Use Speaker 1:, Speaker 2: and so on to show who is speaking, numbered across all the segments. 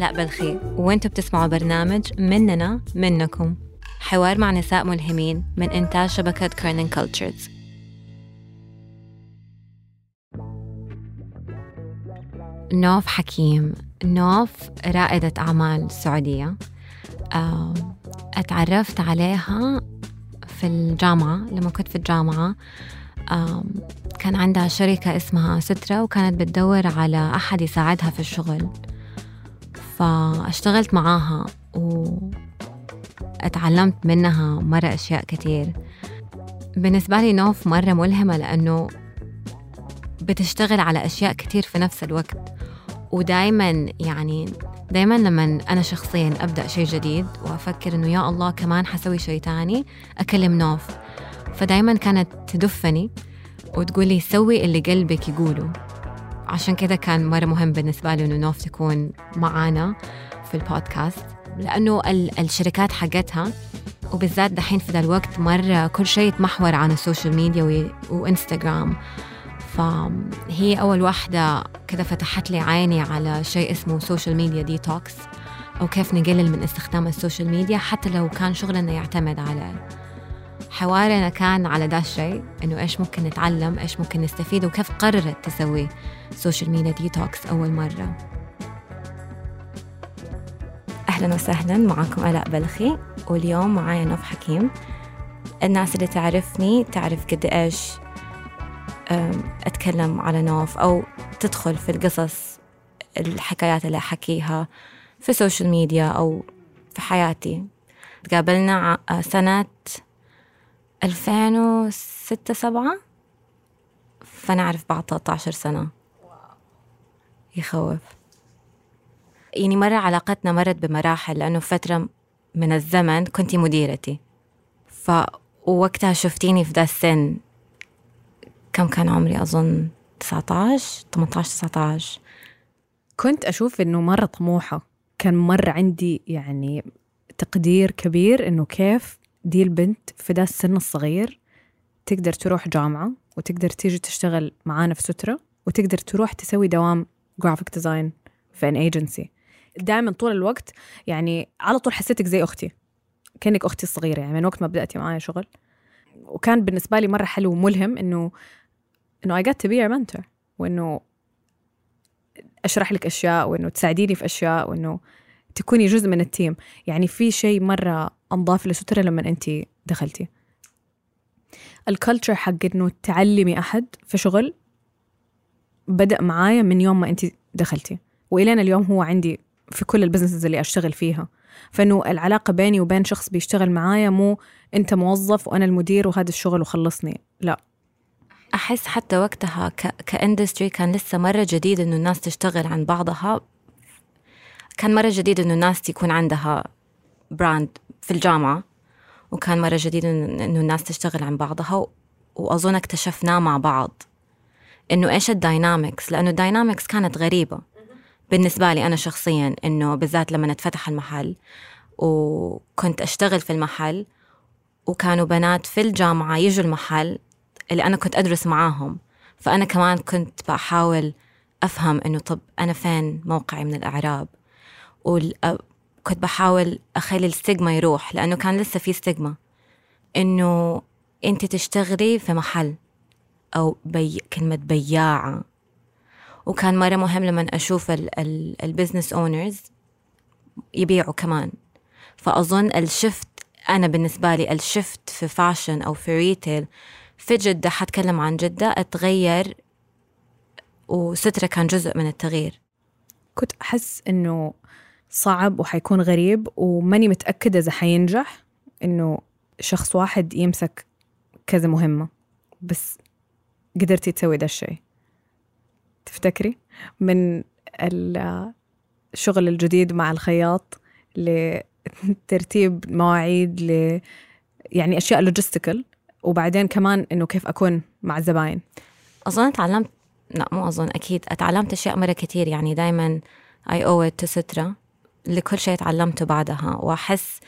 Speaker 1: آلاء بلخي وانتوا بتسمعوا برنامج مننا منكم. حوار مع نساء ملهمين من إنتاج شبكة كيرنينج كلتشرز نوف حكيم. نوف رائدة أعمال سعودية. أتعرفت عليها في الجامعة لما كنت في الجامعة. كان عندها شركة اسمها سترة وكانت بتدور على أحد يساعدها في الشغل. فاشتغلت معاها واتعلمت منها مرة أشياء كتير. بالنسبة لي نوف مرة ملهمة لأنه بتشتغل على أشياء كتير في نفس الوقت. ودايما يعني دايما لما أنا شخصيا أبدأ شيء جديد وأفكر إنه يا الله كمان حسوي شيء تاني أكلم نوف. فدايما كانت تدفني وتقولي سوي اللي قلبك يقوله. عشان كذا كان مرة مهم بالنسبة لي إنه نوف تكون معانا في البودكاست لأنه الشركات حقتها وبالذات دحين في ذا الوقت مرة كل شيء يتمحور عن ال social media وإنستغرام. فهي أول واحدة كذا فتحت لي عيني على شيء اسمه social media detox أو كيف نقلل من استخدام ال social media حتى لو كان شغلنا يعتمد على حوارنا كان على ده الشيء إنه إيش ممكن نتعلم إيش ممكن نستفيد وكيف قررت تسوي social media detox أول مرة. أهلا وسهلا معكم آلاء بلخي. واليوم معايا نوف حكيم. الناس اللي تعرفني تعرف قد إيش أتكلم على نوف أو تدخل في القصص الحكايات اللي أحكيها في ال social media أو في حياتي. تقابلنا سنة 2006 سبعة؟ فنعرف بعض 13 سنة. يخوف. يعني مرة علاقتنا مرت بمراحل لأنه فترة من الزمن كنتي مديرتي. ف ووقتها شفتيني في ذا السن. كم كان عمري؟ أظن 19 18 19
Speaker 2: كنت أشوف إنه مرة طموحة. كان مرة عندي يعني تقدير كبير إنه كيف دي البنت في ذا السن الصغير تقدر تروح جامعة وتقدر تيجي تشتغل معانا في سترة وتقدر تروح تسوي دوام graphic design في an agency دائما طول الوقت يعني على طول حسيتك زي أختي كأنك أختي الصغيرة يعني من وقت ما بدأتي معايا شغل. وكان بالنسبة لي مرة حلو وملهم إنه إنه I get to be mentor وإنه أشرح لك أشياء وإنه تساعديني في أشياء وإنه تكوني جزء من ال team يعني في شيء مرة أنضاف لسترة لما انت دخلتي. ال culture حق إنه تعلمي أحد في شغل بدأ معايا من يوم ما انت دخلتي. والين اليوم هو عندي في كل ال businesses اللي أشتغل فيها. فإنه العلاقة بيني وبين شخص بيشتغل معايا مو أنت موظف وأنا المدير وهذا الشغل وخلصني. لا.
Speaker 1: أحس حتى وقتها ك... ك industry كان لسه مرة جديد إنه الناس تشتغل عن بعضها. كان مرة جديد إنه الناس يكون عندها brand في الجامعة وكان مرة جديد إنه الناس تشتغل عن بعضها وأظن اكتشفناه مع بعض. إنه إيش ال dynamics لأنه ال dynamics كانت غريبة بالنسبة لي أنا شخصيا إنه بالذات لما اتفتح المحل وكنت أشتغل في المحل وكانوا بنات في الجامعة يجوا المحل اللي أنا كنت أدرس معاهم. فأنا كمان كنت بحاول أفهم إنه طب أنا فين موقعي من الإعراب؟ وكنت بحاول أخلي ال stigma يروح لأنه كان لسه في stigma إنه أنت تشتغلي في محل أو بي كلمة بياعة. وكان مرة مهم لما أشوف ال business owners يبيعوا كمان. فأظن ال shift أنا بالنسبة لي ال shift في fashion أو في retail في جدة حتكلم عن جدة اتغير وسترة كان جزء من التغيير.
Speaker 2: كنت أحس إنه صعب وحيكون غريب وماني متأكدة إذا حينجح إنه شخص واحد يمسك كذا مهمة. بس قدرتي تسوي ده الشيء. تفتكري؟ من الشغل الجديد مع الخياط لترتيب مواعيد ل يعني أشياء لوجيستيكال وبعدين كمان إنه كيف أكون مع الزباين.
Speaker 1: أظن تعلمت لا مو أظن أكيد. اتعلمت أشياء مرة كثير يعني دائما اي أو تو سترا لكل شيء تعلمته بعدها. وأحس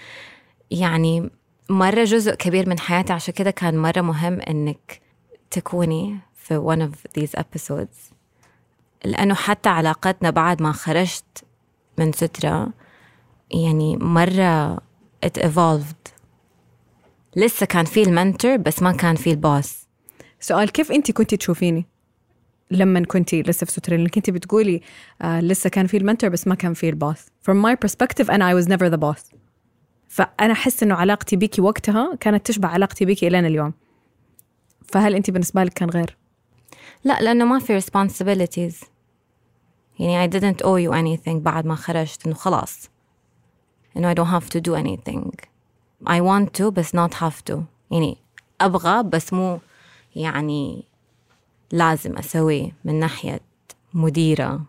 Speaker 1: يعني مرة جزء كبير من حياتي عشان كده كان مرة مهم إنك تكوني في one of these episodes. لأنه حتى علاقتنا بعد ما خرجت من سترة يعني مرة it evolved. لسه كان في المنتور بس ما كان في البوس
Speaker 2: سؤال كيف انت كنتي تشوفيني؟ لما كنتي لسه في سترة لأنك انت بتقولي آه لسه كان في المنتور بس ما كان في البوس from my perspective أنا I was never the boss. فأنا أحس إنه علاقتي بيكي وقتها كانت تشبه علاقتي بيكي الين اليوم. فهل انت بالنسبة لك كان غير؟
Speaker 1: لا لأنه ما في responsibilities. يعني I didn't owe you anything بعد ما خرجت إنه خلاص. إنه I don't have to do anything. I want to بس not have to. يعني أبغى بس مو يعني لازم أسويه من ناحية مديرة.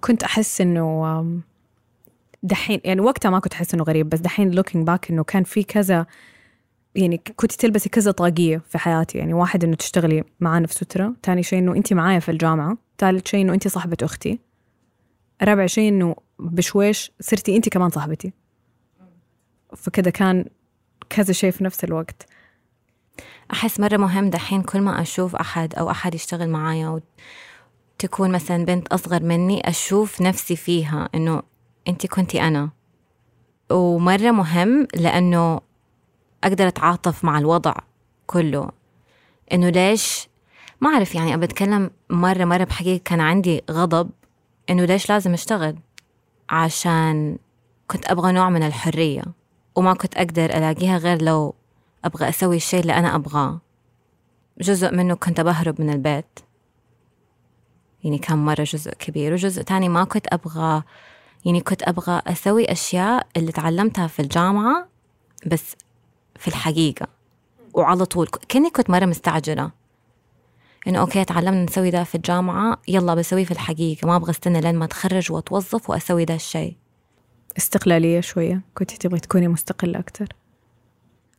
Speaker 2: كنت أحس إنه آم، دحين يعني وقتها ما كنت أحس إنه غريب بس دحين looking باك إنه كان في كذا يعني كنت تلبسي كذا طاقية في حياتي. يعني واحد إنه تشتغلي معانا في سترة تاني شيء إنه انت معايا في الجامعة ثالث شيء إنه انت صاحبة أختي رابع شيء إنه بشويش صرتي انت كمان صاحبتي. فكذا كان كذا شيء في نفس الوقت.
Speaker 1: أحس مرة مهم دحين كل ما أشوف أحد أو أحد يشتغل معايا وتكون مثلا بنت أصغر مني أشوف نفسي فيها إنه أنت كنتي أنا. ومرة مهم لأنه أقدر أتعاطف مع الوضع كله. إنه ليش؟ ما أعرف يعني أبى أتكلم مرة مرة بحقيقة كان عندي غضب إنه ليش لازم أشتغل؟ عشان كنت أبغى نوع من الحرية وما كنت أقدر ألاقيها غير لو أبغى أسوي الشيء اللي أنا أبغاه. جزء منه كنت بهرب من البيت. يعني كان مرة جزء كبير وجزء تاني ما كنت أبغى. يعني كنت أبغى أسوي أشياء اللي تعلمتها في الجامعة بس في الحقيقة. وعلى طول كأني كنت مرة مستعجلة. إنه أوكي تعلمنا نسوي ده في الجامعة يلا بسويه في الحقيقة. ما أبغى استنى لين ما أتخرج وأتوظف وأسوي ده الشيء.
Speaker 2: استقلالية شوية. كنت تبغي تكوني مستقلة أكتر.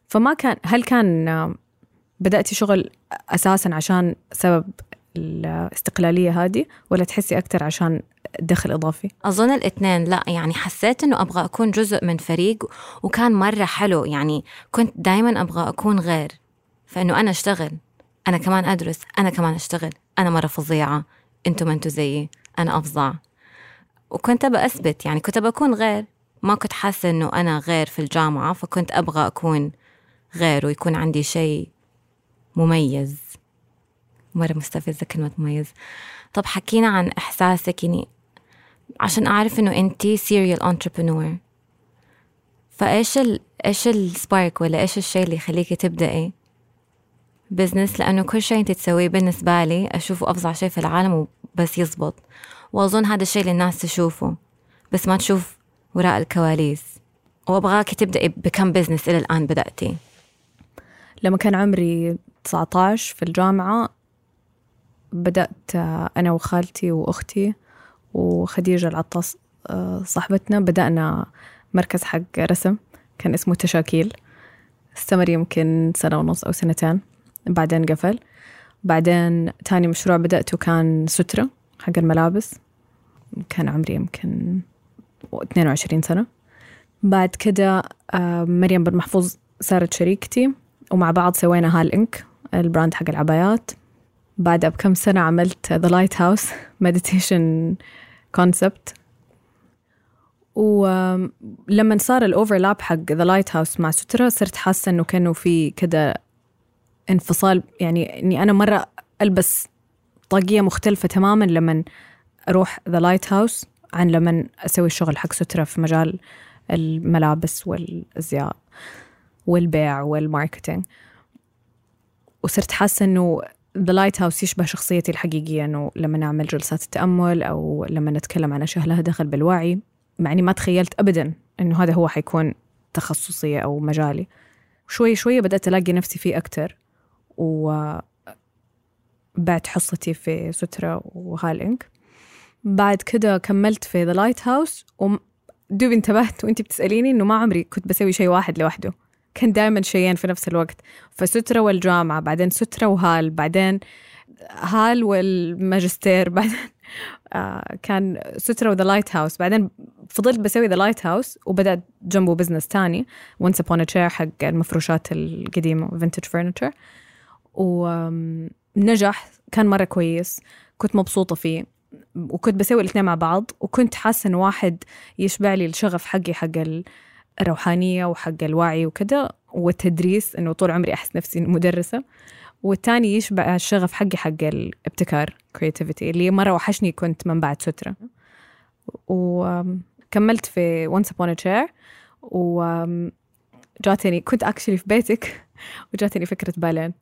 Speaker 2: فما كان هل كان بدأتي شغل أساسا عشان سبب الاستقلالية هذه ولا تحسي أكتر عشان دخل إضافي؟
Speaker 1: أظن الاثنين لا يعني حسيت إنه أبغى أكون جزء من فريق وكان مرة حلو يعني كنت دايما أبغى أكون غير فإنه أنا أشتغل أنا كمان أدرس أنا كمان أشتغل أنا مرة فظيعة أنتم ما أنتوا زيي أنا أفظع. وكنت أبى أثبت يعني كنت أبى أكون غير ما كنت حاسة إنه أنا غير في الجامعة فكنت أبغى أكون غير ويكون عندي شيء مميز مرة مستفزة كلمة مميز. طب حكينا عن إحساسك يعني عشان أعرف إنه أنتي serial entrepreneur. فإيش ال إيش ال spark ولا إيش الشيء اللي يخليكي تبدأي business لأنه كل شيء أنت تسويه بالنسبة لي أشوفه أفظع شيء في العالم وبس يزبط. وأظن هذا الشيء اللي الناس تشوفه بس ما تشوف وراء الكواليس. وأبغاكي تبدأي بكم business إلى الآن بدأتي.
Speaker 2: لما كان عمري 19 في الجامعة بدأت آه، أنا وخالتي وأختي وخديجة العطاس آه، صاحبتنا بدأنا مركز حق رسم كان اسمه تشاكيل. استمر يمكن سنة ونص أو سنتين بعدين قفل. بعدين تاني مشروع بدأته كان سترة حق الملابس كان عمري يمكن 22 سنة. بعد كده آه، مريم بن محفوظ صارت شريكتي. ومع بعض سوينا هال إنك ال brand حق العبايات. بعدها بكم سنة عملت ذا لايت هاوس meditation concept ولما صار ال overlap حق ذا لايت هاوس مع سترة صرت حاسة إنه كأنه في كده انفصال. يعني إني أنا مرة ألبس طاقية مختلفة تماما لما أروح ذا لايت هاوس عن لما أسوي الشغل حق سترة في مجال الملابس والأزياء. والبيع وال marketing. وصرت حاسة إنه The Lighthouse يشبه شخصيتي الحقيقية إنه لما نعمل جلسات التأمل أو لما نتكلم عن أشياء لها دخل بالوعي مع إني ما تخيلت ابدا إنه هذا هو حيكون تخصصي أو مجالي. شوي شوي بدأت ألاقي نفسي فيه أكتر و بعت حصتي في سترة وهالينك. بعد كده كملت في The Lighthouse ودوب انتبهت وانت بتسأليني إنه ما عمري كنت بسوي شيء واحد لوحده. كان دائما شيئين في نفس الوقت. فسترة والجامعة بعدين سترة وهال بعدين هال والماجستير بعدين آه كان سترة و The Lighthouse. بعدين فضلت بسوي The Lighthouse وبدأت جنبه business تاني Once a Chair حق المفروشات القديمة vintage furniture ونجح كان مرة كويس كنت مبسوطة فيه. وكنت بسوي الاثنين مع بعض وكنت حاسة إنه واحد يشبع لي الشغف حقي حق الروحانية وحق الوعي وكذا والتدريس إنه طول عمري أحس نفسي مدرسة. والتاني يشبع الشغف حقي حق الابتكار creativity اللي مرة وحشني كنت من بعد سترة. وكملت في upon a chair وجاتني كنت اكشلي في بيتك وجاتني فكرة بالين.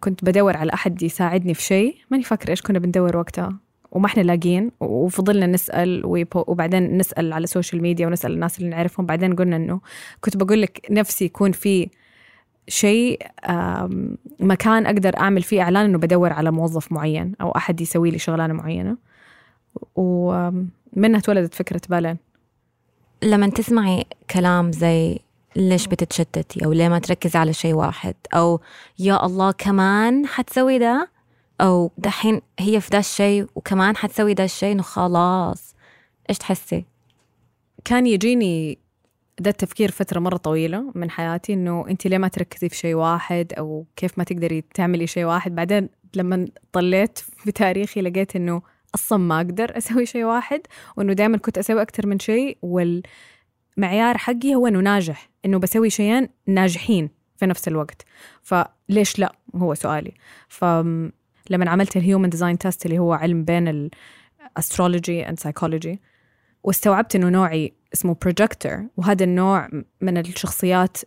Speaker 2: كنت بدور على أحد يساعدني في شيء ماني فاكرة إيش كنا بندور وقتها. وما إحنا لاقين وفضلنا نسأل وبعدين نسأل على ال social media ونسأل الناس اللي نعرفهم بعدين قلنا إنه كنت بقول لك نفسي يكون في شيء مكان أقدر أعمل فيه إعلان إنه بدور على موظف معين أو أحد يسوي لي شغلانة معينة. ومنها تولدت فكرة بالين؟
Speaker 1: لما تسمعي كلام زي ليش بتتشتتي أو ليه ما تركزي على شيء واحد أو يا الله كمان حتسوي ده؟ أو دحين هي في ده الشيء وكمان حتسوي ده الشيء إنه خلاص. إيش تحسي؟
Speaker 2: كان يجيني ده التفكير فترة مرة طويلة من حياتي إنه أنت ليه ما تركزي في شيء واحد أو كيف ما تقدري تعملي شيء واحد. بعدين لما طليت في تاريخي لقيت إنه أصلا ما أقدر أسوي شيء واحد وإنه دائما كنت أسوي أكثر من شيء والمعيار حقي هو إنه ناجح إنه بسوي شيئين ناجحين في نفس الوقت. فليش لا؟ هو سؤالي. فلما عملت ال human design test اللي هو علم بين ال astrology and psychology واستوعبت إنه نوعي اسمه بروجكتور وهذا النوع من الشخصيات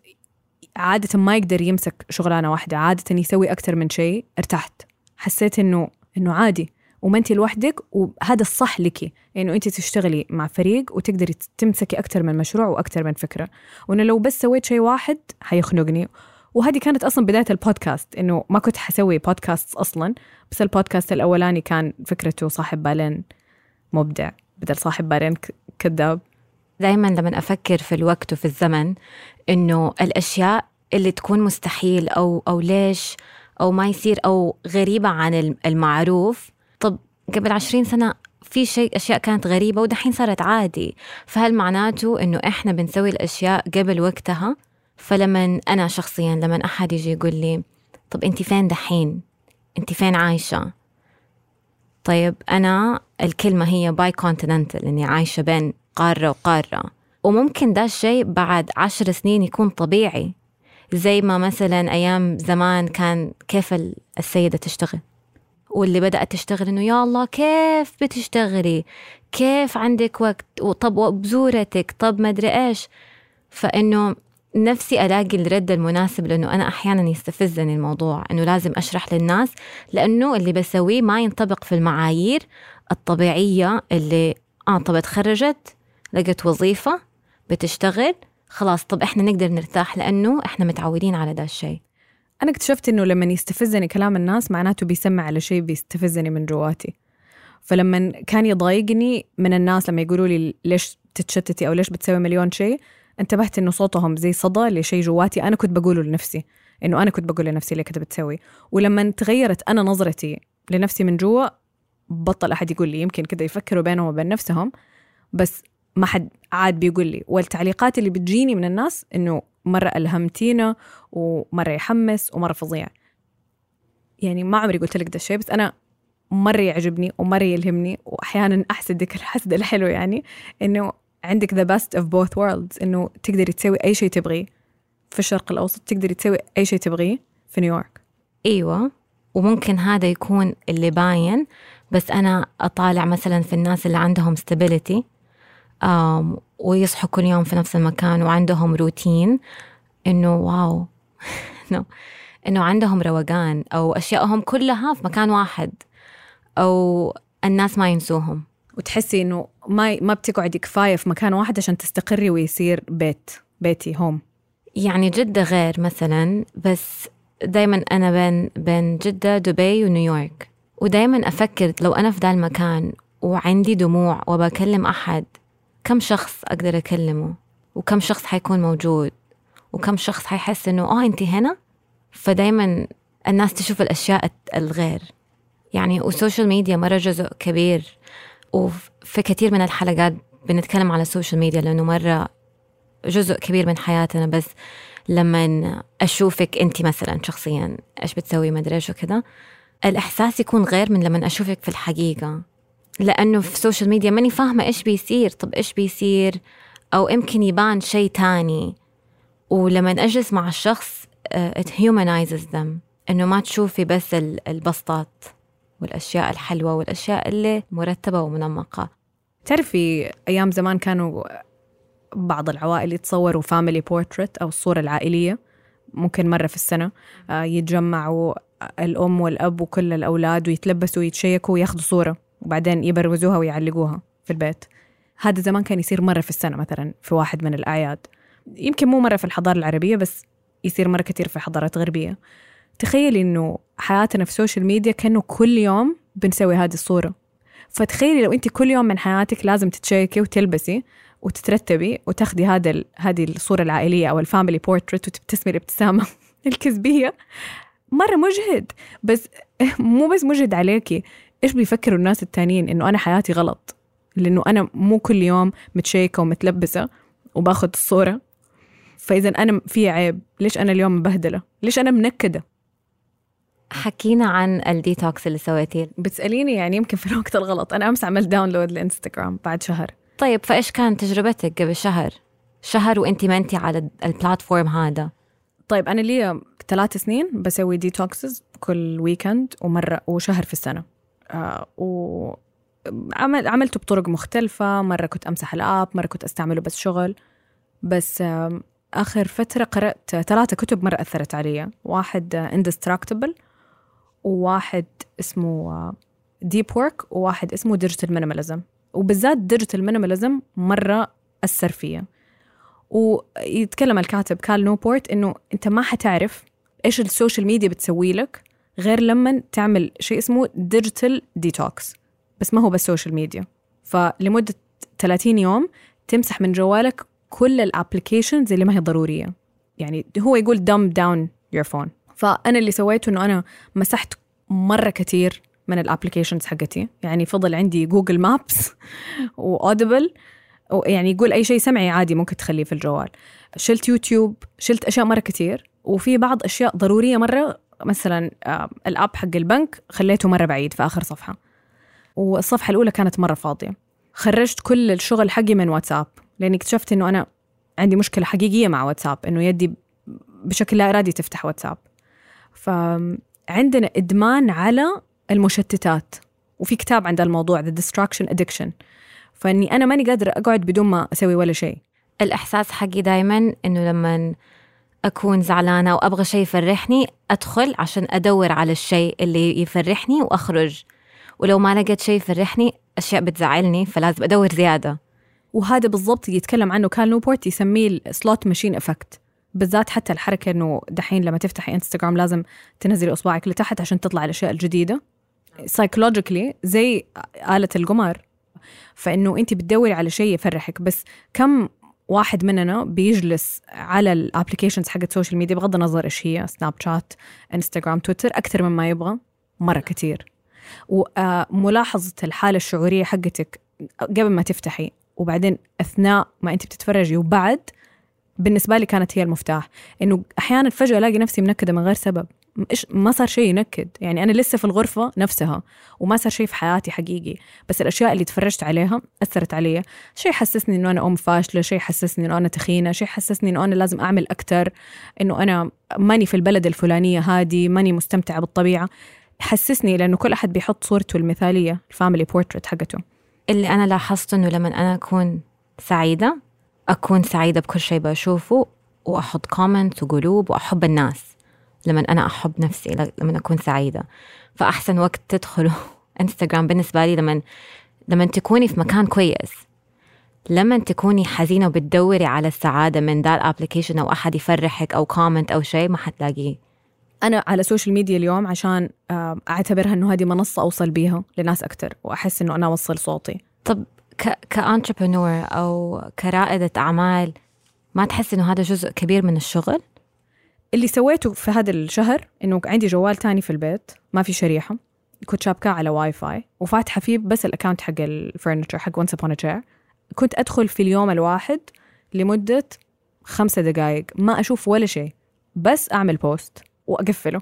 Speaker 2: عادة ما يقدر يمسك شغلانة واحدة عادة يسوي أكثر من شيء ارتحت. حسيت إنه إنه عادي. وما انت لوحدك وهذا الصح لك إنه انت تشتغلي مع فريق وتقدري تمسكي أكثر من مشروع وأكثر من فكرة. وانه لو بس سويت شيء واحد حيخنقني. وهذه كانت أصلا بداية البودكاست إنه ما كنت حسوي بودكاست أصلا بس البودكاست الأولاني كان فكرته صاحب بالين مبدع بدل صاحب بالين كذاب.
Speaker 1: دائما لما أفكر في الوقت وفي الزمن إنه الأشياء اللي تكون مستحيل أو أو ليش أو ما يصير أو غريبة عن المعروف طب قبل عشرين سنة في شيء أشياء كانت غريبة ودحين صارت عادي. فهل معناته إنه إحنا بنسوي الأشياء قبل وقتها؟ فلما أنا شخصيا لما أحد يجي يقول لي طب أنت فين دحين؟ أنت فين عايشة؟ طيب أنا الكلمة هي bi-continental إني عايشة بين قارة وقارة. وممكن ده الشيء بعد عشر سنين يكون طبيعي زي ما مثلا أيام زمان كان كيف السيدة تشتغل. واللي بدأت تشتغل إنه يا الله كيف بتشتغلي؟ كيف عندك وقت؟ طب بزورتك طب ما أدري إيش. فإنه نفسي ألاقي الرد المناسب لأنه أنا أحيانا يستفزني الموضوع إنه لازم أشرح للناس لأنه اللي بسويه ما ينطبق في المعايير الطبيعية اللي آه طب اتخرجت لقيت وظيفة بتشتغل خلاص طب إحنا نقدر نرتاح لأنه إحنا متعودين على ده الشيء.
Speaker 2: أنا اكتشفت إنه لما يستفزني كلام الناس معناته بيسمع على شيء بيستفزني من جواتي. فلما كان يضايقني من الناس لما يقولوا لي ليش تتشتتي أو ليش بتسوي مليون شيء انتبهت إنه صوتهم زي صدى لشيء جواتي. أنا كنت بقوله لنفسي إنه أنا كنت بقول لنفسي ليه كده بتسوي. ولما تغيرت أنا نظرتي لنفسي من جوا بطل أحد يقول لي يمكن كده يفكروا بينهم وبين نفسهم بس ما حد عاد بيقول لي. والتعليقات اللي بتجيني من الناس إنه مرة ألهمتينا ومرة يحمس ومرة فظيع. يعني ما عمري قلت لك ده الشيء بس أنا مرة يعجبني ومرة يلهمني وأحيانا أحسدك الحسد الحلو يعني إنه عندك the best of both worlds إنه تقدري تسوي أي شيء تبغيه. في الشرق الأوسط تقدري تسوي أي شيء تبغيه. في نيويورك.
Speaker 1: أيوة. وممكن هذا يكون اللي باين. بس أنا أطالع مثلا في الناس اللي عندهم stability ويصحوا كل يوم في نفس المكان وعندهم روتين إنه واو. انه إنه عندهم روقان أو اشيائهم كلها في مكان واحد أو الناس ما ينسوهم.
Speaker 2: وتحسي إنه ما ما بتقعدي كفايه في مكان واحد عشان تستقري ويصير بيت بيتي home
Speaker 1: يعني جدة غير مثلا بس دايما أنا بين بين جدة دبي ونيويورك ودايما أفكر لو أنا في ذا المكان وعندي دموع وبكلم أحد كم شخص أقدر أكلمه؟ وكم شخص حيكون موجود؟ وكم شخص حيحس إنه آه أنت هنا؟ فدايما الناس تشوف الأشياء الغير. يعني وال social media مرة جزء كبير وفي كثير من الحلقات بنتكلم على ال social media لأنه مرة جزء كبير من حياتنا بس لما أشوفك أنت مثلا شخصيا إيش بتسوي؟ ما أدري إيش وكذا. الإحساس يكون غير من لما أشوفك في الحقيقة. لأنه في ال social media ماني فاهمة إيش بيصير. طب إيش بيصير؟ أو يمكن يبان شيء تاني. ولما أجلس مع الشخص uh, it humanizes them. إنه ما تشوفي بس البوستات. والأشياء الحلوة والأشياء اللي مرتبة ومنمقة.
Speaker 2: تعرفي أيام زمان كانوا بعض العوائل يتصوروا family portrait أو الصورة العائلية ممكن مرة في السنة آه، يتجمعوا الأم والأب وكل الأولاد ويتلبسوا ويتشيكوا وياخذوا صورة وبعدين يبروزوها ويعلقوها في البيت. هذا زمان كان يصير مرة في السنة مثلا في واحد من الأعياد. يمكن مو مرة في الحضارة العربية بس يصير مرة كثير في حضارات غربية. تخيلي إنه حياتنا في ال social media كأنه كل يوم بنسوي هذه الصورة. فتخيلي لو أنت كل يوم من حياتك لازم تتشيكي وتلبسي وتترتبي وتاخدي هذا هذه الصورة العائلية أو ال family portrait وتبتسمي الابتسامة الكذبية مرة مجهد بس مو بس مجهد عليكي. إيش بيفكروا الناس التانيين إنه أنا حياتي غلط؟ لأنه أنا مو كل يوم متشيكة ومتلبسة وباخد الصورة. فإذا أنا في عيب ليش أنا اليوم مبهدلة؟ ليش أنا منكدة؟
Speaker 1: حكينا عن الديتوكس اللي سويتيه.
Speaker 2: بتسأليني يعني يمكن في الوقت الغلط. أنا أمس عملت download لإنستغرام بعد شهر.
Speaker 1: طيب فإيش كانت تجربتك قبل شهر؟ شهر وانت ما انت على ال platform هذا.
Speaker 2: طيب أنا لي ثلاث سنين بسوي detoxes كل weekend ومرة وشهر في السنة. آه و عمل عملته بطرق مختلفة. مرة كنت أمسح ال app مرة كنت أستعمله بس شغل. بس آخر فترة قرأت ثلاثة كتب مرة أثرت علي. واحد آه وواحد اسمه Deep آه، Work وواحد اسمه Digital Minimalism وبالذات Digital Minimalism مرة أثر فيا. ويتكلم الكاتب Cal Newport إنه أنت ما حتعرف إيش ال social media بتسوي لك غير لما تعمل شيء اسمه digital detox بس ما هو بس social media فلمدة 30 يوم تمسح من جوالك كل ال applications اللي ما هي ضرورية. يعني هو يقول dumb down your phone. فأنا اللي سويته إنه أنا مسحت مرة كثير من الابلكيشنز حقتي. يعني فضل عندي Google Maps و Audible يعني يقول أي شيء سمعي عادي ممكن تخليه في الجوال. شلت يوتيوب شلت أشياء مرة كثير وفي بعض أشياء ضرورية مرة مثلا الأب حق البنك خليته مرة بعيد في آخر صفحة. والصفحة الأولى كانت مرة فاضية. خرجت كل الشغل حقي من واتساب. لأني اكتشفت إنه أنا عندي مشكلة حقيقية مع واتساب إنه يدي بشكل لا إرادي تفتح واتساب. فعندنا إدمان على المشتتات وفي كتاب عند الموضوع The Distraction Addiction. فإني أنا ماني قادرة أقعد بدون ما أسوي ولا شيء.
Speaker 1: الإحساس حقي دائما إنه لما أكون زعلانة وابغى شيء يفرحني أدخل عشان أدور على الشيء اللي يفرحني وأخرج. ولو ما لقيت شيء يفرحني أشياء بتزعلني فلازم أدور زيادة.
Speaker 2: وهذا بالضبط يتكلم عنه Cal Newport يسميه ال slot machine effect بالذات حتى الحركة إنه دحين لما تفتحي انستغرام لازم تنزلي أصبعك لتحت عشان تطلع الأشياء الجديدة. psychologically زي آلة القمار فإنه أنت بتدوري على شيء يفرحك. بس كم واحد مننا بيجلس على ال applications حقت ال social media بغض النظر إيش هي سناب شات انستغرام تويتر أكثر مما يبغى مرة كثير وملاحظه الحالة الشعورية حقتك قبل ما تفتحي وبعدين أثناء ما أنت بتتفرجي وبعد بالنسبة لي كانت هي المفتاح. إنه أحيانا فجأة ألاقي نفسي منكدة من غير سبب. إيش؟ ما صار شيء ينكد. يعني أنا لسه في الغرفة نفسها وما صار شيء في حياتي حقيقي. بس الأشياء اللي تفرجت عليها أثرت علي. شيء حسسني إنه أنا أم فاشلة شيء حسسني إنه أنا تخينة شيء حسسني إنه أنا لازم أعمل أكتر إنه أنا ماني في البلد الفلانية هذه ماني مستمتعة بالطبيعة. حسسني لأنه كل أحد بيحط صورته المثالية ال family portrait حقته.
Speaker 1: اللي أنا لاحظته إنه لما أنا أكون سعيدة أكون سعيدة بكل شيء بشوفه وأحط comment وقلوب وأحب الناس لما أنا أحب نفسي لما أكون سعيدة. فأحسن وقت تدخلوا انستغرام بالنسبة لي لما لما تكوني في مكان كويس لما تكوني حزينة وبتدوري على السعادة من ذا ال application أو أحد يفرحك أو comment أو شيء ما حتلاقيه.
Speaker 2: أنا على ال social media اليوم عشان أعتبرها إنه هذه منصة أوصل بيها لناس أكتر وأحس إنه أنا أوصل صوتي.
Speaker 1: طب ك entrepreneur أو كرائدة أعمال ما تحس إنه هذا جزء كبير من الشغل؟
Speaker 2: اللي سويته في هذا الشهر إنه عندي جوال تاني في البيت ما في شريحة كنت شابكاه على واي فاي وفاتحة فيه بس ال account حق ال furniture حق Once Upon a Chair كنت أدخل في اليوم الواحد لمدة خمسة دقائق ما أشوف ولا شيء بس أعمل post وأقفله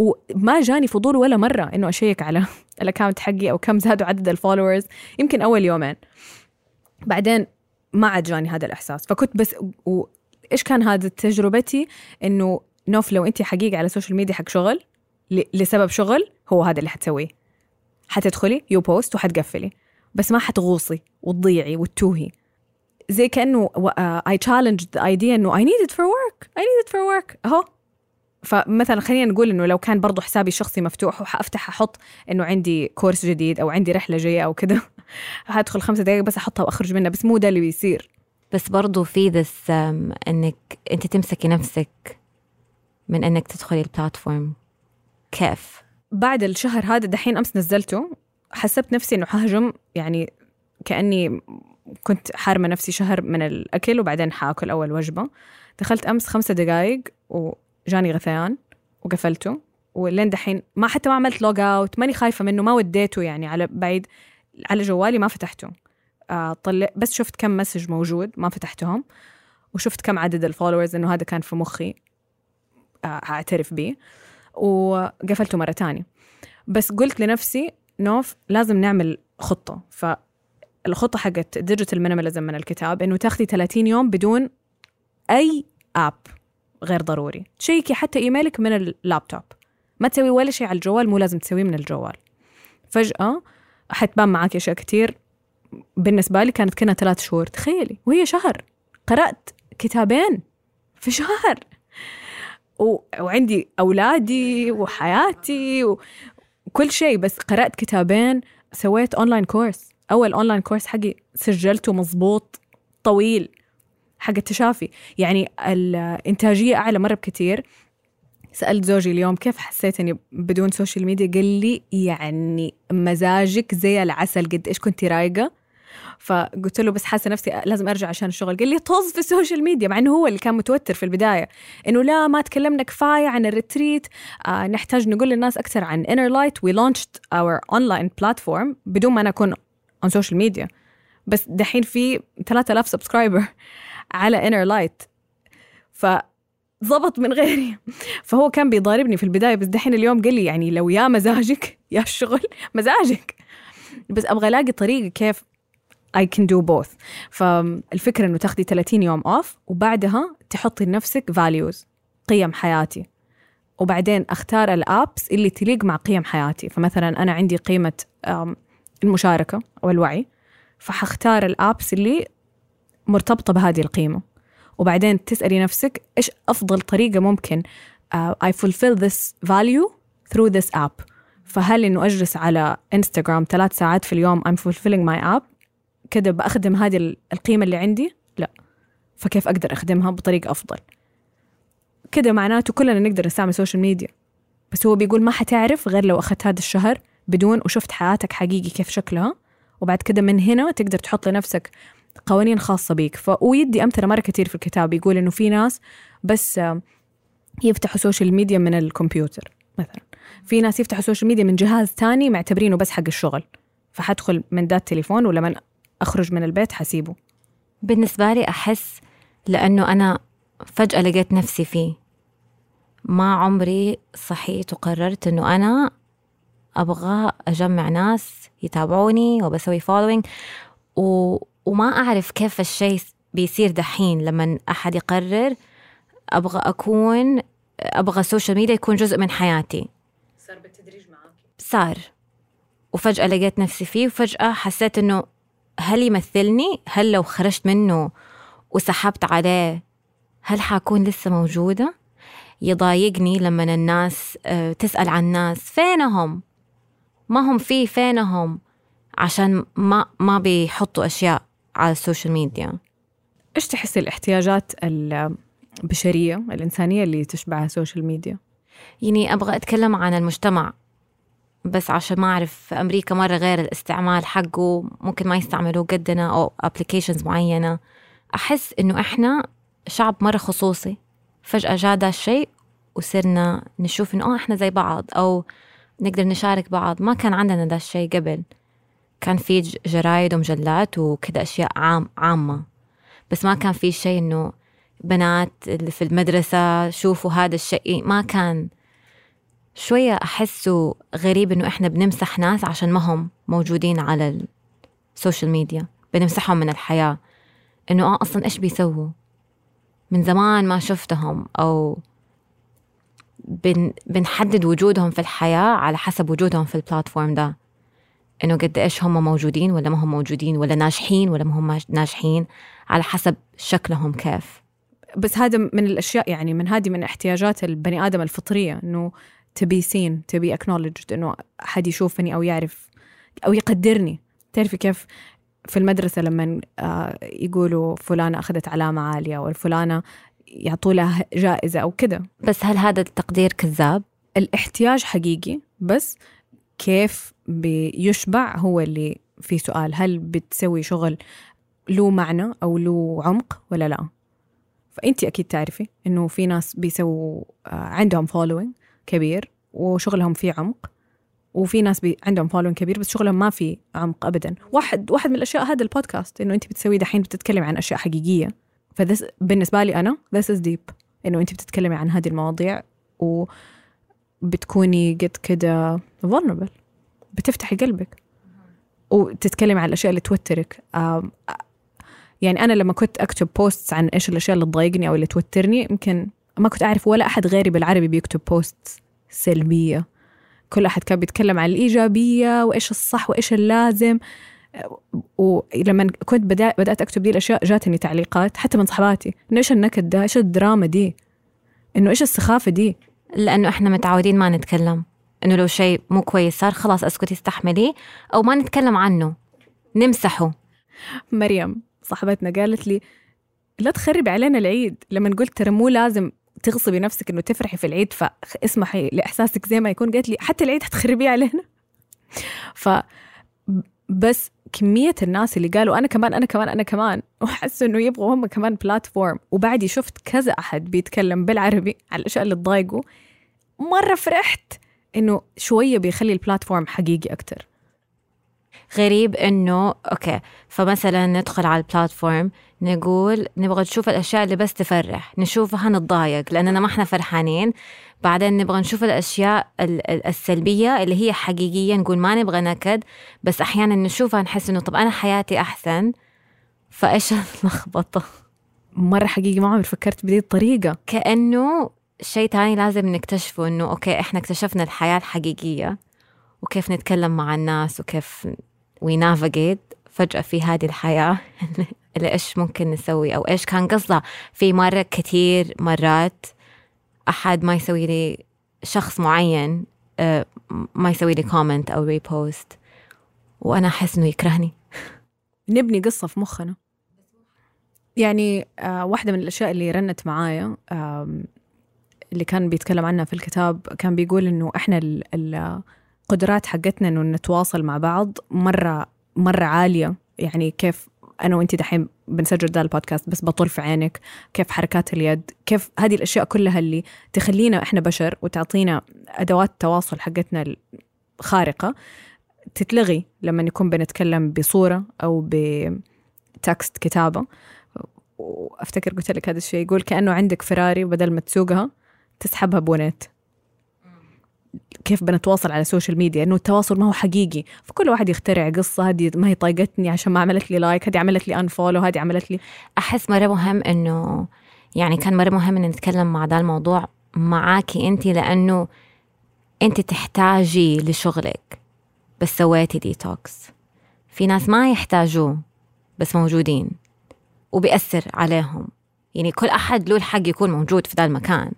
Speaker 2: وما جاني فضول ولا مرة إنه أشيك على ال account حقي أو كم زادوا عدد ال followers. يمكن أول يومين. بعدين ما عاد جاني هذا الإحساس. فكنت بس وإيش كان هذا تجربتي؟ إنه نوف لو أنت حقيقة على ال social media حق شغل لسبب شغل هو هذا اللي حتسويه. حتدخلي you post وحتقفلي. بس ما حتغوصي وتضيعي وتتوهي. زي كأنه I challenge the idea إنه I need it for work I need it for work أهو. فمثلا خلينا نقول إنه لو كان برضو حسابي الشخصي مفتوح وحأفتح أحط إنه عندي course جديد أو عندي رحلة جاية أو كذا هدخل خمسة دقائق بس أحطها وأخرج منها بس مو ده اللي بيصير.
Speaker 1: بس برضو في ذس إنك أنت تمسكي نفسك من إنك تدخلي البلاتفورم كيف؟
Speaker 2: بعد الشهر هذا دحين أمس نزلته حسبت نفسي إنه حهجم يعني كأني كنت حارمة نفسي شهر من الأكل وبعدين حأكل أول وجبة. دخلت أمس خمسة دقائق وجاني غثيان وقفلته ولين دحين ما حتى ما عملت log out ماني خايفة منه ما وديته يعني على بعيد على جوالي ما فتحته. آه طلع بس شفت كم message موجود ما فتحتهم وشفت كم عدد ال followers إنه هذا كان في مخي آه أعترف به وقفلته مرة تانية. بس قلت لنفسي نوف لازم نعمل خطة. فالخطة حقت digital minimalism من الكتاب إنه تاخذي 30 يوم بدون أي app غير ضروري. تشيكي حتى إيميلك من اللابتوب. ما تسوي ولا شيء على الجوال مو لازم تسويه من الجوال. فجأة حتبان معك أشياء كتير. بالنسبة لي كانت كنا ثلاث شهور. تخيلي وهي شهر. قرأت كتابين في شهر. و... وعندي أولادي وحياتي وكل شيء. بس قرأت كتابين سويت online course أول online course حقي سجلته مظبوط طويل. حق التشافي. يعني الإنتاجية أعلى مرة بكثير سألت زوجي اليوم كيف حسيت إني بدون social media قال لي يعني مزاجك زي العسل قد إيش كنتي رايقة؟ فقلت له بس حاسة نفسي لازم أرجع عشان الشغل. قال لي طز في ال social media مع إنه هو اللي كان متوتر في البداية. إنه لا ما تكلمنا كفاية عن ال retreat آه نحتاج نقول للناس أكثر عن Inner Light we launched our online platform بدون ما نكون on social media بس دحين في 3000 subscriber على Inner Light ف ضبط من غيري. فهو كان بيضاربني في البداية بس دحين اليوم قال لي يعني لو يا مزاجك يا الشغل مزاجك. بس أبغى ألاقي طريقة كيف I can do both. فالفكرة إنه تاخدي 30 يوم off وبعدها تحطي لنفسك values قيم حياتي. وبعدين أختار ال apps اللي تليق مع قيم حياتي. فمثلا أنا عندي قيمة المشاركة أو الوعي. فحختار ال apps اللي مرتبطة بهذه القيمة. وبعدين تسألي نفسك إيش أفضل طريقة ممكن uh, I fulfill this value through this app. فهل إنه أجلس على انستغرام ثلاث ساعات في اليوم I'm fulfilling my app كده بأخدم هذه القيمة اللي عندي؟ لا. فكيف أقدر أخدمها بطريقة أفضل؟ كده معناته كلنا نقدر نستعمل social media بس هو بيقول ما حتعرف غير لو أخذت هذا الشهر بدون وشفت حياتك حقيقي كيف شكلها. وبعد كده من هنا تقدر تحط لنفسك قوانين خاصة بيك. ويدي أمثلة مرة كثير في الكتاب يقول إنه في ناس بس يفتحوا social media من الكمبيوتر مثلا. في ناس يفتحوا social media من جهاز تاني معتبرينه بس حق الشغل. فحدخل من ذا التليفون ولما أخرج من البيت حسيبه.
Speaker 1: بالنسبة لي أحس لأنه أنا فجأة لقيت نفسي فيه. ما عمري صحيت وقررت أنه أنا أبغى أجمع ناس يتابعوني وبسوي following و... وما أعرف كيف الشيء بيصير دحين لما أحد يقرر أبغى أكون أبغى ال social media يكون جزء من حياتي
Speaker 2: صار بالتدريج معك
Speaker 1: صار وفجأة لقيت نفسي فيه وفجأة حسيت إنه هل يمثلني؟ هل لو خرجت منه وسحبت عليه هل حكون لسه موجودة؟ يضايقني لما الناس آه، تسأل عن الناس فينهم؟ ما هم فيه فينهم؟ عشان ما ما بيحطوا أشياء على ال social media.
Speaker 2: إيش تحس الاحتياجات البشرية الإنسانية اللي تشبعها ال social media؟
Speaker 1: يعني أبغى أتكلم عن المجتمع بس عشان ما أعرف أمريكا مرة غير الاستعمال حقه ممكن ما يستعملوه قدنا أو أبليكيشنز معينة. أحس إنه إحنا شعب مرة خصوصي. فجأة جاء ده الشيء وصرنا نشوف إنه آه إحنا زي بعض أو نقدر نشارك بعض. ما كان عندنا ده الشيء قبل. كان في جرايد ومجلات وكذا أشياء عام عامة. بس ما كان في شيء إنه بنات اللي في المدرسة شوفوا هذا الشيء. ما كان. شوية أحسه غريب إنه إحنا بنمسح ناس عشان ما هم موجودين على ال social media بنمسحهم من الحياة. إنه آه أصلا إيش بيسووا؟ من زمان ما شفتهم. أو بن بنحدد وجودهم في الحياة على حسب وجودهم في ال platform ده. إنه قد إيش هم موجودين ولا ما هم موجودين ولا ناجحين ولا ما هم ناجحين على حسب شكلهم كيف.
Speaker 2: بس هذا من الأشياء يعني من هذه من احتياجات البني آدم الفطرية إنه تبي سين تبي اكنولجد إنه أحد يشوفني أو يعرف أو يقدرني. تعرفي كيف في المدرسة لما آه، يقولوا فلانة أخذت علامة عالية أو الفلانة يعطوا لها جائزة أو كده.
Speaker 1: بس هل هذا التقدير كذاب؟
Speaker 2: الاحتياج حقيقي بس كيف بيشبع هو اللي في سؤال هل بتسوي شغل له معنى أو له عمق ولا لا؟ فأنت أكيد تعرفي إنه في ناس بيسووا آه، عندهم following كبير وشغلهم فيه عمق وفي ناس بي عندهم following كبير بس شغلهم ما في عمق ابدا. واحد واحد من الأشياء هذا البودكاست إنه انت بتسوي دحين بتتكلمي عن أشياء حقيقية. ف this بالنسبة لي أنا this is deep إنه انت بتتكلمي عن هذه المواضيع وبتكوني قد كده vulnerable. بتفتحي قلبك وتتكلمي عن الأشياء اللي توترك. يعني أنا لما كنت أكتب posts عن إيش الأشياء اللي تضايقني أو اللي توترني يمكن ما كنت أعرف ولا أحد غيري بالعربي بيكتب post سلبية. كل أحد كان بيتكلم عن الإيجابية وإيش الصح وإيش اللازم. ولما كنت بدأت أكتب دي الأشياء جاتني تعليقات حتى من صحباتي إنه إيش النكد ده؟ إيش الدراما دي؟ إنه إيش السخافة دي؟
Speaker 1: لأنه إحنا متعودين ما نتكلم. إنه لو شيء مو كويس صار خلاص اسكتي استحملي أو ما نتكلم عنه نمسحه.
Speaker 2: مريم صاحبتنا قالت لي لا تخربي علينا العيد لما قلت ترى مو لازم تغصبي نفسك إنه تفرحي في العيد فاسمحي لإحساسك زي ما يكون. قالت لي حتى العيد حتخربيه علينا. ف بس كمية الناس اللي قالوا أنا كمان أنا كمان أنا كمان. وحسوا إنه يبغوا هم كمان بلاتفورم وبعدي شفت كذا أحد بيتكلم بالعربي على الأشياء اللي تضايقوا مرة فرحت. إنه شوية بيخلي البلاتفورم حقيقي أكتر.
Speaker 1: غريب إنه أوكي فمثلا ندخل على البلاتفورم نقول نبغى نشوف الأشياء اللي بس تفرح نشوفها نتضايق لأننا ما إحنا فرحانين. بعدين نبغى نشوف الأشياء السلبية اللي هي حقيقيه نقول ما نبغى نكد بس أحيانا نشوفها نحس إنه طب أنا حياتي أحسن فإيش اللخبطة؟
Speaker 2: مرة حقيقي ما عمري فكرت بهذه الطريقة.
Speaker 1: كأنه شيء تاني لازم نكتشفه إنه okay إحنا اكتشفنا الحياة الحقيقية وكيف نتكلم مع الناس وكيف we navigate فجأة في هذه الحياة اللي إيش ممكن نسوي أو إيش كان قصدها في مرة كثير مرات أحد ما يسوي لي شخص معين آه، ما يسوي لي comment أو repost وأنا أحس إنه يكرهني.
Speaker 2: نبني قصة في مخنا. يعني آه واحدة من الأشياء اللي رنت معايا اللي كان بيتكلم عنها في الكتاب كان بيقول إنه إحنا القدرات حقتنا إنه نتواصل مع بعض مرة مرة عالية. يعني كيف أنا وانت دحين بنسجل ده البودكاست بس بطول في عينك. كيف حركات اليد كيف هذه الأشياء كلها اللي تخلينا إحنا بشر وتعطينا أدوات التواصل حقتنا الخارقه تتلغي لما نكون بنتكلم بصورة أو ب text كتابة. وأفتكر قلت لك هذا الشيء يقول كأنه عندك فراري وبدل ما تسوقها. تسحبها بونيت كيف بنتواصل على ال social media إنه التواصل ما هو حقيقي. فكل واحد يخترع قصة هذه ما هي طايقتني عشان ما عملت لي like هذه عملت لي unfollow هذه عملت لي
Speaker 1: أحس مرة مهم إنه يعني كان مرة مهم إن نتكلم مع ذا الموضوع معاكي انت لأنه انت تحتاجي لشغلك. بس سويتي ديتوكس في ناس ما يحتاجوه بس موجودين وبيأثر عليهم. يعني كل أحد له الحق يكون موجود في ذا المكان.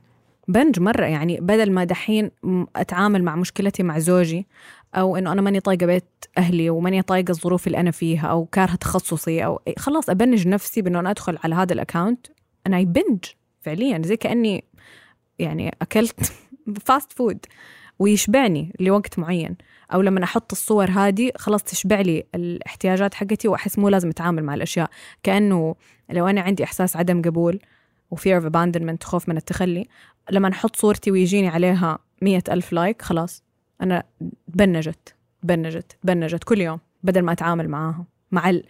Speaker 2: بنج مرة يعني بدل ما دحين أتعامل مع مشكلتي مع زوجي أو إنه أنا ماني طايقة بيت أهلي وماني طايقة الظروف اللي أنا فيها أو كارهة تخصصي أو خلاص أبنج نفسي بإنه أنا أدخل على هذا ال account أنا بنج فعليا زي كأني يعني أكلت fast food ويشبعني لوقت معين أو لما أحط الصور هذه خلاص تشبع لي الاحتياجات حقتي وأحس مو لازم أتعامل مع الأشياء. كأنه لو أنا عندي إحساس عدم قبول و fear of abandonment خوف من التخلي. لما نحط صورتي ويجيني عليها مية ألف لايك خلاص. أنا تبنجت تبنجت تبنجت كل يوم بدل ما أتعامل معاها مع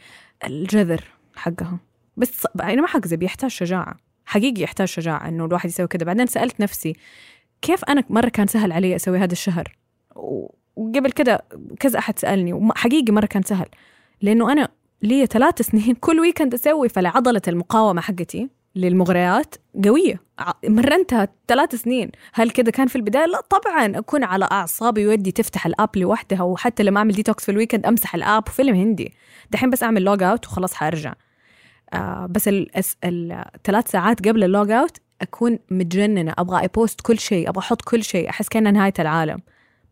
Speaker 2: الجذر حقها. بس أنا ما حكذب يحتاج شجاعة. حقيقي يحتاج شجاعة إنه الواحد يسوي كده. بعدين سألت نفسي كيف أنا مرة كان سهل علي أسوي هذا الشهر؟ وقبل كده كذا أحد سألني وحقيقي مرة كان سهل. لأنه أنا لي ثلاث سنين كل weekend أسوي فلعضلة المقاومة حقتي. للمغريات قوية. مرنتها ثلاث سنين. هل كذا كان في البداية؟ لا طبعا أكون على أعصابي ودي تفتح ال app لوحدها وحتى لما أعمل ديتوكس في ال weekend أمسح ال app وفيلم هندي. دحين بس أعمل log out وخلاص حأرجع. آه بس الثلاث ساعات قبل ال log out أكون متجننة. أبغى أ post كل شيء أبغى أحط كل شيء أحس كأنها نهاية العالم.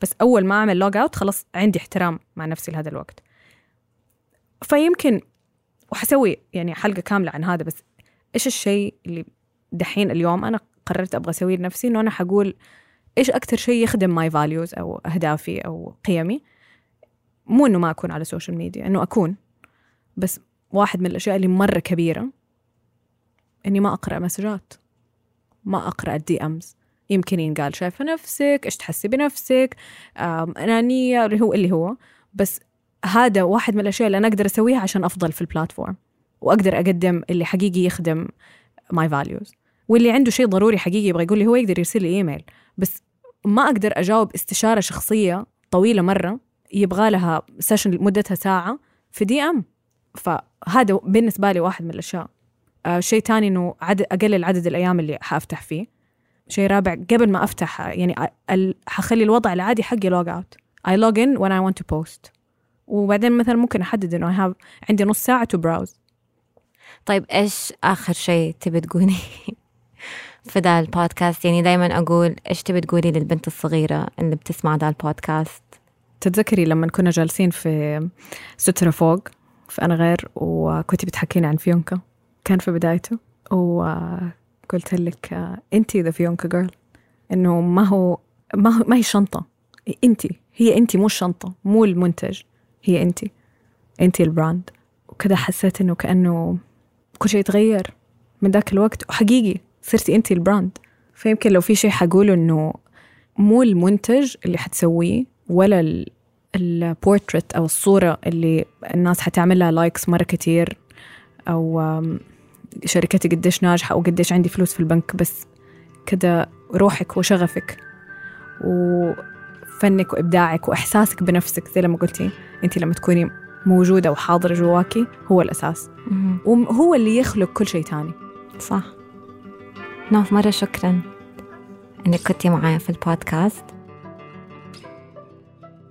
Speaker 2: بس أول ما أعمل log out خلاص عندي احترام مع نفسي لهذا الوقت. فيمكن وحسوي يعني حلقة كاملة عن هذا بس إيش الشيء اللي دحين اليوم أنا قررت أبغى أسويه لنفسي؟ إنه أنا حقول إيش أكثر شيء يخدم my values أو أهدافي أو قيمي؟ مو إنه ما أكون على السوشيال ميديا إنه أكون. بس واحد من الأشياء اللي مرة كبيرة إني ما أقرأ مسجات. ما أقرأ ال DMs يمكن ينقال شايفة نفسك إيش تحسي بنفسك أنانية اللي هو اللي هو. بس هذا واحد من الأشياء اللي أنا أقدر أسويها عشان أفضل في ال platform وأقدر أقدم اللي حقيقي يخدم my values واللي عنده شيء ضروري حقيقي يبغى يقول لي هو يقدر يرسل لي إيميل. بس ما أقدر أجاوب استشارة شخصية طويلة مرة يبغى لها session مدتها ساعة في DM فهذا بالنسبة لي واحد من الأشياء. آه شيء تاني إنه عدد أقلل عدد الأيام اللي حأفتح فيه. شيء رابع قبل ما أفتح يعني حخلي الوضع العادي حقي log out I log in when I want to post. وبعدين مثلا ممكن إنه I have عندي نص ساعة to browse.
Speaker 1: طيب إيش آخر شيء تبي تقولي في ذا البودكاست؟ يعني دايما أقول إيش تبي تقولي للبنت الصغيرة اللي بتسمع ذا البودكاست؟
Speaker 2: تتذكري لما كنا جالسين في سترة فوق في أنا غير وكنتي بتحكيني عن فيونكا؟ كان في بدايته. وقلت لك أنتي ذا فيونكا girl إنه ما هو ما هو ما هي شنطة. أنتي هي أنتي مو الشنطة مو المنتج هي أنتي. أنتي ال brand. وكذا حسيت إنه كأنه كل شيء يتغير من ذاك الوقت. وحقيقي صرتي أنتي ال brand. فيمكن لو في شيء حقوله إنه مو المنتج اللي حتسويه ولا البورتريت أو الصورة اللي الناس حتعمل لها likes مرة كتير أو شركتي قديش ناجحة أو قديش عندي فلوس في البنك بس كده روحك وشغفك وفنك وإبداعك وإحساسك بنفسك زي لما قلتي. أنت لما تكوني موجودة وحاضرة جواكي هو الأساس. وهو اللي يخلق كل شيء تاني.
Speaker 1: صح. نوف مرة شكرا إنك كنتي معايا في البودكاست.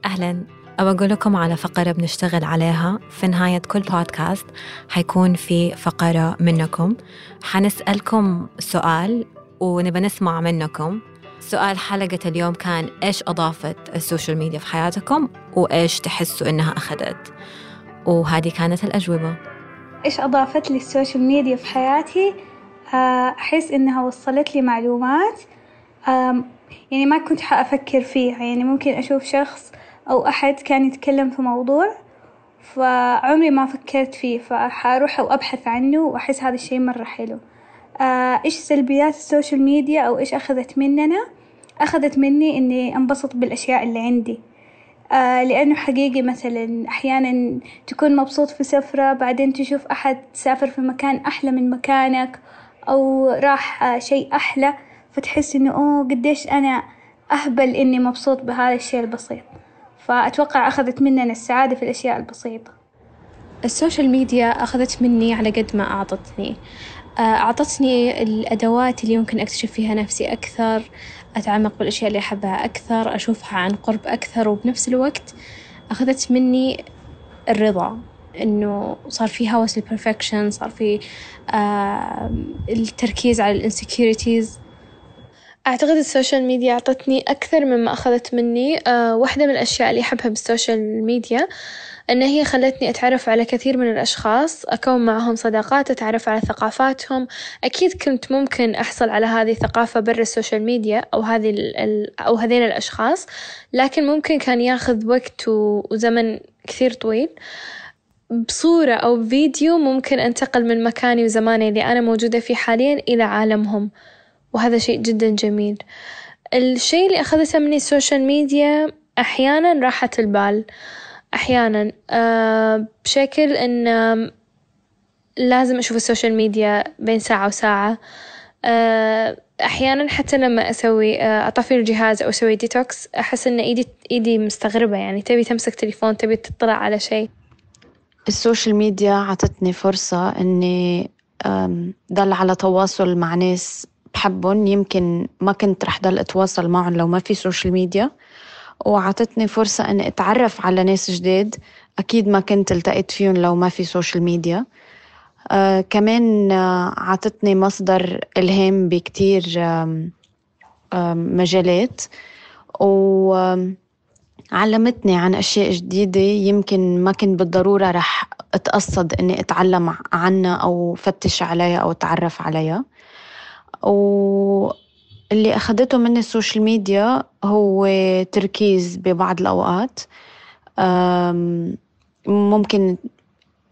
Speaker 1: أهلا. أبى أقول لكم على فقرة بنشتغل عليها. في نهاية كل بودكاست حيكون في فقرة منكم. حنسألكم سؤال ونبى نسمع منكم. سؤال حلقة اليوم كان إيش أضافت السوشيال ميديا في حياتكم وإيش تحسوا إنها أخذت؟ وهذه كانت الأجوبة.
Speaker 3: إيش أضافت لي السوشيال ميديا في حياتي؟ آه، أحس إنها وصلت لي معلومات يعني ما كنت حأفكر فيها. يعني ممكن أشوف شخص أو أحد كان يتكلم في موضوع فعمري ما فكرت فيه فحروح وأبحث عنه وأحس هذا الشي مرة حلو. إيش سلبيات السوشيال ميديا أو إيش أخذت مننا؟ أخذت مني إني أنبسط بالأشياء اللي عندي. آه لأنه حقيقي مثلا أحيانا تكون مبسوط في سفرة بعدين تشوف أحد سافر في مكان أحلى من مكانك أو راح آه شيء أحلى فتحس إنه أوه قديش أنا أهبل إني مبسوط بهذا الشيء البسيط. فأتوقع أخذت مننا السعادة في الأشياء البسيطة.
Speaker 4: السوشيال ميديا أخذت مني على قد ما أعطتني. آه، أعطتني الأدوات اللي يمكن أكتشف فيها نفسي أكثر أتعمق بالأشياء اللي أحبها أكثر أشوفها عن قرب أكثر وبنفس الوقت أخذت مني الرضا إنه صار في هوس ال perfection صار في آه التركيز على ال insecurities أعتقد السوشيال ميديا أعطتني أكثر مما أخذت مني آه واحدة من الأشياء اللي أحبها بالسوشيال ميديا. أن هي خلتني أتعرف على كثير من الأشخاص أكون معهم صداقات أتعرف على ثقافاتهم. أكيد كنت ممكن أحصل على هذه الثقافة برا السوشيال ميديا أو هذه ال أو هذين الأشخاص لكن ممكن كان ياخذ وقت وزمن كثير طويل. بصورة أو فيديو ممكن أنتقل من مكاني وزماني اللي أنا موجودة فيه حاليا إلى عالمهم. وهذا شيء جدا جميل. الشيء اللي أخذته مني السوشيال ميديا أحيانا راحة البال. أحيانا. أه بشكل إن لازم أشوف السوشيال ميديا بين ساعة وساعة. أه أحيانا حتى لما أسوي آه، أطفي الجهاز أو أسوي ديتوكس أحس إن إيدي إيدي مستغربة يعني تبي تمسك تليفون تبي تطلع على شيء.
Speaker 5: السوشيال ميديا عطتني فرصة إني ضل على تواصل مع ناس بحبهم. يمكن ما كنت رح ضل أتواصل معهم لو ما في سوشيال ميديا. وعطتني فرصة إني أتعرف على ناس جداد أكيد ما كنت التقيت فيهم لو ما في سوشيال ميديا آه كمان آه عطتني مصدر إلهام بكتير آم، آم، مجالات. وعلمتني عن أشياء جديدة يمكن ما كنت بالضرورة رح أتقصد إني أتعلم عنها أو فتش عليها أو أتعرف عليها. واللي أخدته من السوشيال ميديا هو تركيز ببعض الأوقات. ممكن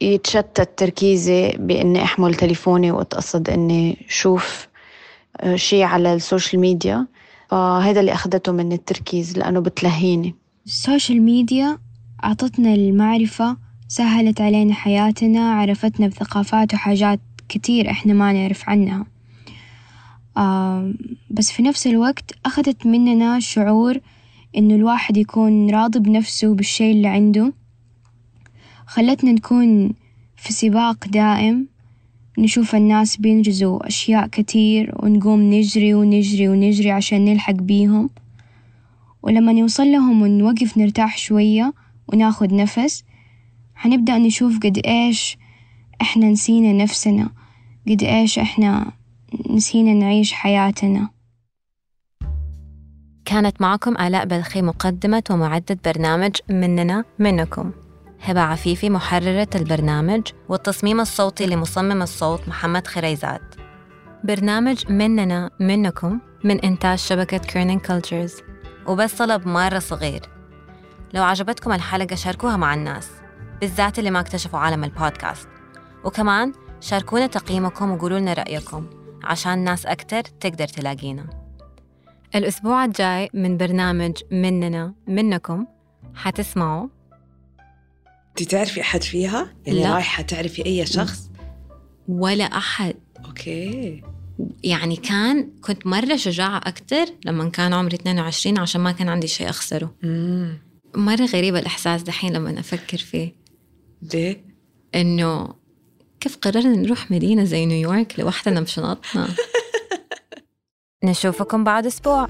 Speaker 5: يتشتت تركيزي بإني أحمل تليفوني وأتقصد إني شوف آه، شيء على السوشيال ميديا. فهذا اللي أخدته من التركيز لأنه بتلهيني.
Speaker 6: السوشيال ميديا أعطتنا المعرفة سهلت علينا حياتنا عرفتنا بثقافات وحاجات كتير إحنا ما نعرف عنها. بس في نفس الوقت أخذت مننا شعور إنه الواحد يكون راضي بنفسه بالشي اللي عنده. خلتنا نكون في سباق دائم نشوف الناس بينجزوا أشياء كتير ونقوم نجري ونجري ونجري عشان نلحق بيهم. ولما نوصل لهم ونوقف نرتاح شوية وناخد نفس حنبدأ نشوف قد إيش إحنا نسينا نفسنا قد إيش إحنا نسينا نعيش حياتنا.
Speaker 1: كانت معكم آلاء بلخي مقدمة ومعدة برنامج مننا منكم. هبة عفيفي محررة البرنامج والتصميم الصوتي لمصمم الصوت محمد خريزات برنامج مننا منكم من إنتاج شبكة Kerning Cultures وبس طلب مرة صغير. لو عجبتكم الحلقة شاركوها مع الناس بالذات اللي ما اكتشفوا عالم البودكاست. وكمان شاركونا تقييمكم وقولوا لنا رأيكم. عشان ناس أكتر تقدر تلاقينا الأسبوع الجاي من برنامج مننا منكم حتسمعوا
Speaker 7: انت تعرفي أحد فيها؟ يعني
Speaker 1: لا.
Speaker 7: رايحة تعرفي أي شخص؟
Speaker 1: ولا أحد
Speaker 7: أوكي
Speaker 1: يعني كان كنت مرة شجاعة أكتر لما كان عمري 22 عشان ما كان عندي شيء أخسره
Speaker 7: امم
Speaker 1: مرة غريب الإحساس دحين لما أفكر فيه
Speaker 7: ليه؟
Speaker 1: إنه كيف قررنا نروح مدينة زي نيويورك لوحدنا بشنطنا؟ نشوفكم بعد أسبوع.